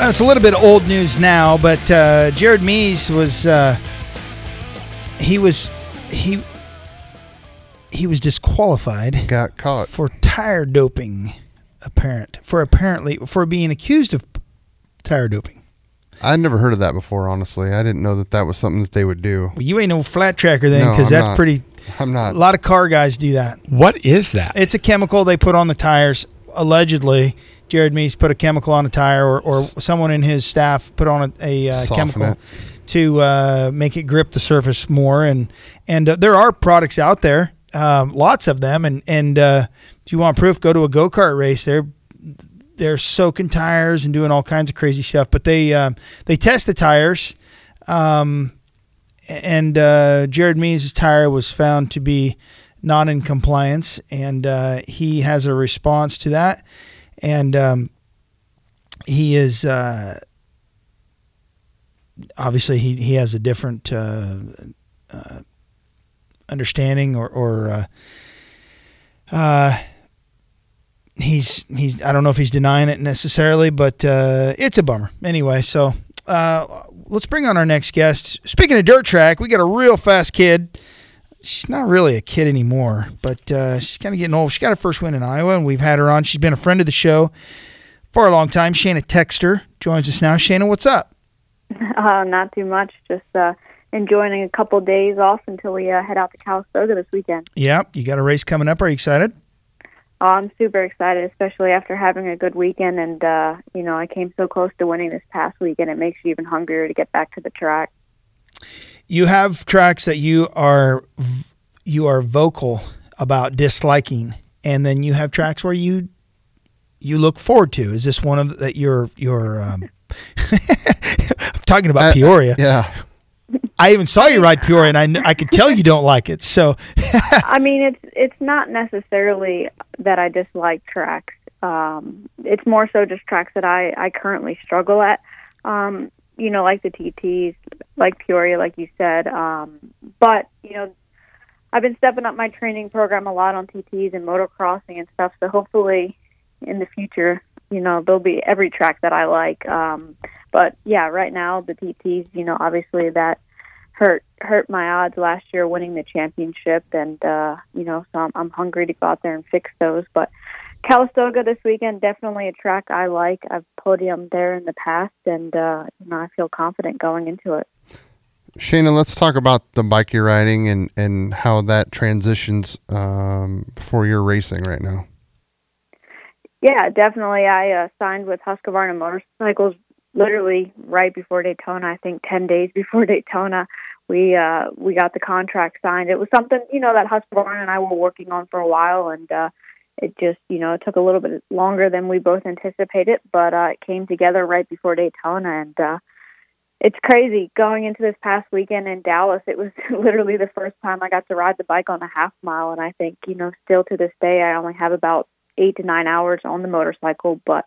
Well, it's a little bit old news now, but uh, Jared Mees was uh, he was he he was disqualified Got caught. for tire doping, apparent for apparently for being accused of tire doping. I'd never heard of that before, honestly. I didn't know that that was something that they would do. Well, you ain't no flat tracker then, No, because I'm that's not. pretty. I'm not A not. lot of car guys do that. What is that? It's a chemical they put on the tires. Allegedly, Jared Mees put a chemical on a tire, or, or someone in his staff put on a, a uh, chemical it. to uh, make it grip the surface more. And and uh, there are products out there, um, lots of them. And and uh, if you want proof, go to a go kart race. They're they're soaking tires and doing all kinds of crazy stuff. But they um, they test the tires. Um, and uh, Jared Mees' tire was found to be not in compliance, and uh, he has a response to that, and um, he is uh, obviously he, he has a different uh, uh, understanding or, or uh, uh, he's he's I don't know if he's denying it necessarily, but uh, it's a bummer anyway. So let's bring on our next guest. Speaking of dirt track, we got a real fast kid. She's not really a kid anymore, but uh, she's kind of getting old. She got her first win in Iowa, and we've had her on. She's been a friend of the show for a long time. Shayna Texter joins us now. Shayna, what's up? Uh, not too much. Just uh, enjoying a couple days off until we uh, head out to Calistoga this weekend. Yeah, you got a race coming up. Are you excited? Oh, I'm super excited, especially after having a good weekend. And uh, you know, I came so close to winning this past weekend. It makes you even hungrier to get back to the track. You have tracks that you are you are vocal about disliking, and then you have tracks where you you look forward to. Is this one of the, that you're you're um, I'm talking about Uh, uh, Peoria? Yeah. I even saw you ride Peoria, and I kn- I could tell you don't like it. So I mean, it's it's not necessarily that I dislike tracks. Um, it's more so just tracks that I I currently struggle at. Um, you know, like the TTs, like Peoria, like you said. Um, but you know, I've been stepping up my training program a lot on TTs and motocrossing and stuff. So hopefully, in the future, you know, there'll be every track that I like. Um, but yeah, right now the TTs, you know, obviously that hurt hurt my odds last year winning the championship, and uh, you know, so I'm, I'm hungry to go out there and fix those. But Calistoga this weekend definitely a track I like. I've podiumed there in the past, and uh, you know, I feel confident going into it. Shayna, let's talk about the bike you're riding and, and how that transitions um, for your racing right now. Yeah, definitely. I uh, signed with Husqvarna Motorcycles literally right before Daytona. I think ten days before Daytona, we uh, we got the contract signed. It was something you know that Husqvarna and I were working on for a while, and uh, it just you know it took a little bit longer than we both anticipated, but uh, it came together right before Daytona, and uh, it's crazy going into this past weekend in Dallas. It was literally the first time I got to ride the bike on a half mile, and I think you know still to this day I only have about eight to nine hours on the motorcycle, but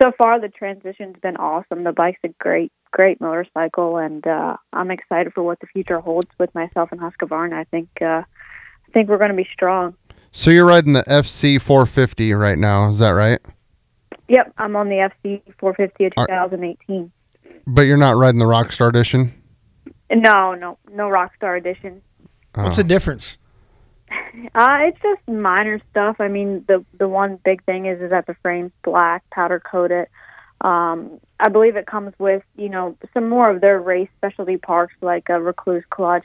so far the transition's been awesome. The bike's a great, great motorcycle, and uh, I'm excited for what the future holds with myself and Husqvarna. I think, uh, I think we're going to be strong. So you're riding the FC 450 right now, is that right? Yep, I'm on the FC 450 of 2018. But you're not riding the Rockstar Edition? No, no, no Rockstar Edition. what's the difference? Uh, it's just minor stuff. I mean, the the one big thing is is that the frame's black, powder coated. Um, I believe it comes with you know some more of their race specialty parts like a Rekluse clutch,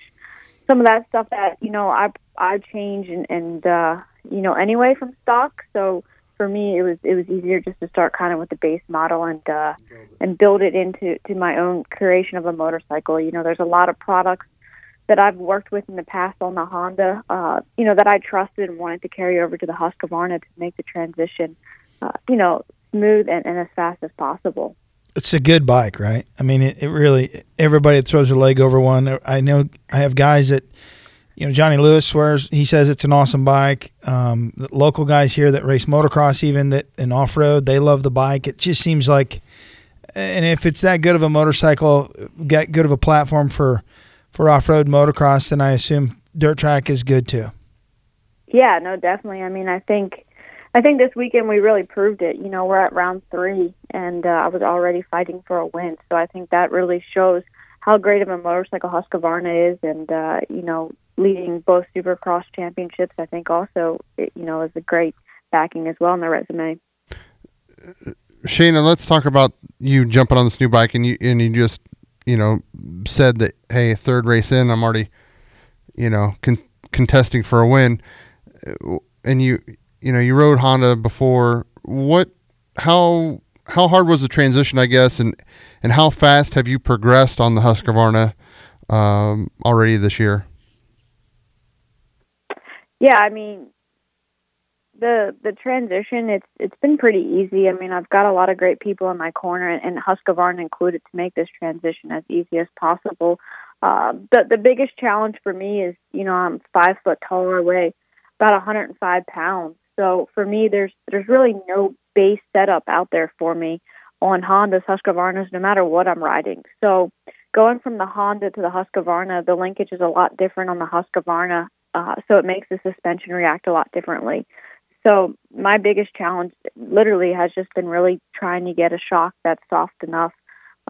some of that stuff that you know I I change and and uh, you know anyway from stock. So for me, it was it was easier just to start kind of with the base model and uh, and build it into to my own creation of a motorcycle. You know, there's a lot of products that I've worked with in the past on the Honda, uh, you know, that I trusted and wanted to carry over to the Husqvarna to make the transition, uh, you know, smooth and, and as fast as possible. It's a good bike, right? I mean, it, it really everybody throws their leg over one. I know I have guys that you know Johnny Lewis swears he says it's an awesome bike. Um, local guys here that race motocross, even that and off road, they love the bike. It just seems like, and if it's that good of a motorcycle, get good of a platform for for off road motocross, then I assume dirt track is good too. Yeah, no, definitely. I mean, I think I think this weekend we really proved it. You know, we're at round three, and uh, I was already fighting for a win. So I think that really shows how great of a motorcycle Husqvarna is, and uh, you know, leading both Supercross championships. I think also, it, you know, is a great backing as well in the resume. Shayna, let's talk about you jumping on this new bike, and you and you just you know said that hey, third race in, I'm already you know con- contesting for a win and you you know you rode Honda before. What how how hard was the transition? I guess and and how fast have you progressed on the Husqvarna um, already this year? Yeah, I mean the the transition it's it's been pretty easy. I mean, I've got a lot of great people in my corner, and, Husqvarna included, to make this transition as easy as possible. Uh, the the biggest challenge for me is, you know, I'm five foot taller, weigh about 105 pounds. So for me, there's there's really no base setup out there for me on Hondas, Husqvarnas, no matter what I'm riding. So going from the Honda to the Husqvarna, the linkage is a lot different on the Husqvarna, uh, so it makes the suspension react a lot differently. So my biggest challenge, literally, has just been really trying to get a shock that's soft enough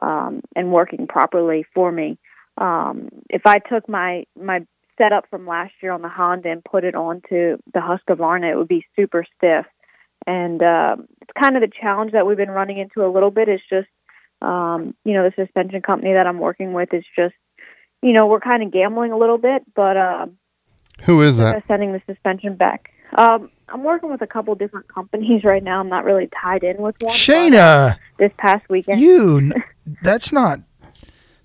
um, and working properly for me. Um, if I took my my setup from last year on the Honda and put it onto the Husqvarna, it would be super stiff. And uh, it's kind of the challenge that we've been running into a little bit. Is just, um, you know, the suspension company that I'm working with is just, you know, we're kind of gambling a little bit. But uh, who is that? Sending the suspension back. Um, I'm working with a couple different companies right now. I'm not really tied in with one. Shayna, this past weekend, you. That's not.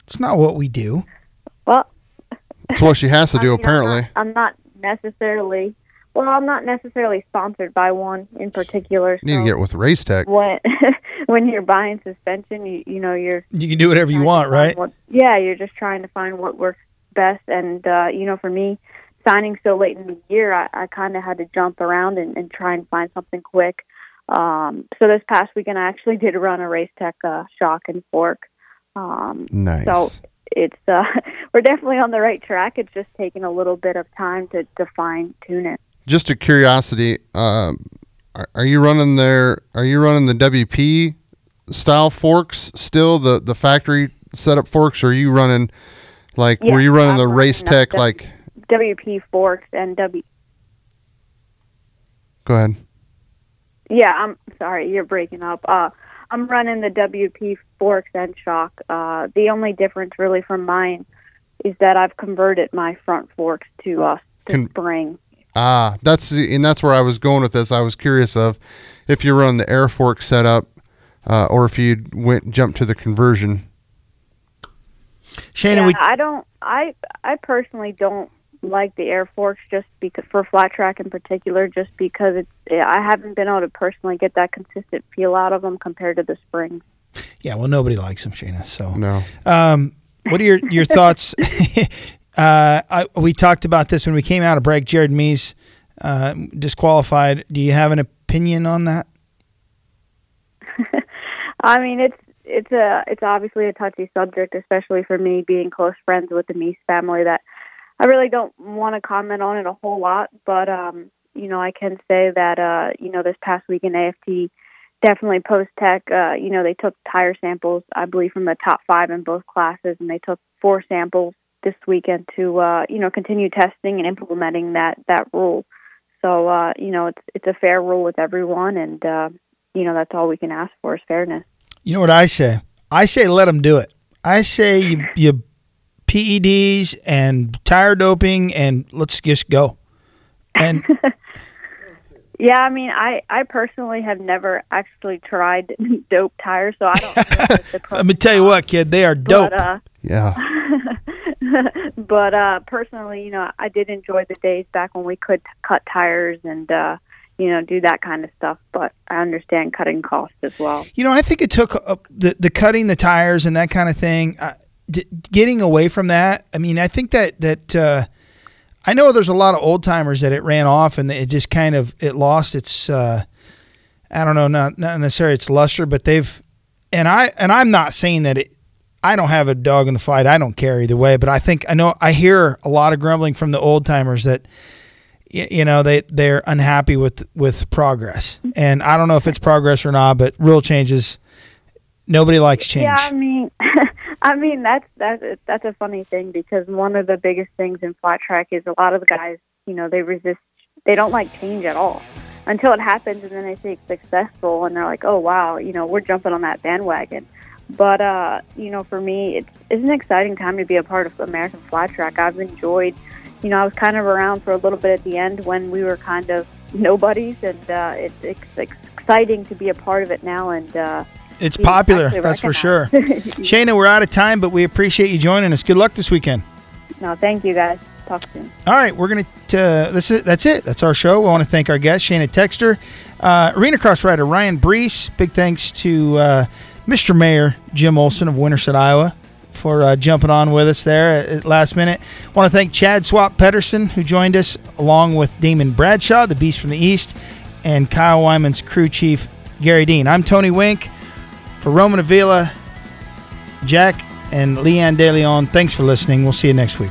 It's not what we do. Well, that's what she has to do, I mean, apparently. I'm not, I'm not, necessarily. Well, I'm not necessarily sponsored by one in particular. You need to get with Race Tech. When when you're buying suspension, you you know you're you can do whatever you want, right? What, yeah, you're just trying to find what works best. And uh, you know, for me, signing so late in the year, I, I kind of had to jump around and, and try and find something quick. Um, so this past weekend, I actually did run a Race Tech uh, shock and fork. Um, nice. So it's uh, we're definitely on the right track. It's just taking a little bit of time to, to fine tune it. Just a curiosity, um, are, are, you running there? Are you running the WP style forks still? The the factory setup forks? Or are you running like? were you running I'm the Race Tech w- like WP forks and W? Go ahead. Yeah, I'm sorry, you're breaking up. Uh, I'm running the WP forks and shock. Uh, the only difference really from mine is that I've converted my front forks to uh, to Con- spring. Ah, that's and that's where I was going with this. I was curious of if you run the air fork setup uh, or if you went jump to the conversion. Shannon, yeah, we- I don't. I I personally don't like the air forks just because for flat track in particular just because it's I haven't been able to personally get that consistent feel out of them compared to the springs. Yeah, well nobody likes them, Shayna. So No. Um, what are your your thoughts uh, I, we talked about this when we came out of break Jared Mees uh, disqualified. Do you have an opinion on that? I mean, it's it's a it's obviously a touchy subject, especially for me being close friends with the Mees family that I really don't want to comment on it a whole lot, but um, you know, I can say that uh, you know, this past week in AFT, definitely post tech, uh, you know, they took tire samples, I believe, from the top five in both classes, and they took four samples this weekend to uh, you know continue testing and implementing that that rule. So uh, you know, it's it's a fair rule with everyone, and uh, you know, that's all we can ask for is fairness. You know what I say? I say let them do it. I say you you PEDs and tire doping, and let's just go. And yeah, I mean, I I personally have never actually tried dope tires, so I don't. Let me tell you what, kid, they are dope. But, uh, yeah. but uh, personally, you know, I did enjoy the days back when we could cut tires and uh, you know, do that kind of stuff. But I understand cutting costs as well. You know, I think it took uh, the the cutting the tires and that kind of thing, uh, d- getting away from that. I mean, I think that that uh, I know there's a lot of old timers that it ran off and it just kind of it lost its. Uh, I don't know, not not necessarily its luster, but they've and I and I'm not saying that it. I don't have a dog in the fight. I don't care either way, but I think I know I hear a lot of grumbling from the old timers that you know they they're unhappy with with progress and i don't know if it's progress or not but rule changes nobody likes change yeah i mean i mean that's that's that's a funny thing because one of the biggest things in flat track is a lot of the guys you know they resist they don't like change at all until it happens and then they see it's successful and they're like oh wow you know we're jumping on that bandwagon but uh you know for me it's it's an exciting time to be a part of american flat track i've enjoyed you know, I was kind of around for a little bit at the end when we were kind of nobodies, and uh, it, it's exciting to be a part of it now. And uh, it's popular, that's for sure. Shayna, we're out of time, but we appreciate you joining us. Good luck this weekend. No, thank you guys. Talk soon. All right, we're gonna. Uh, this is that's it. That's our show. I want to thank our guest Shayna Texter, uh, arena cross rider Ryan Breece. Big thanks to uh, Mr. Mayor Jim Olson of Winterset, Iowa for uh, jumping on with us there at last minute. Want to thank Chad Swap Pedersen, who joined us, along with Damon Bradshaw, the Beast from the East, and Kyle Wyman's crew chief, Gary Dean. I'm Tony Wink. For Roman Avila, Jack, and Leanne DeLeon, thanks for listening. We'll see you next week.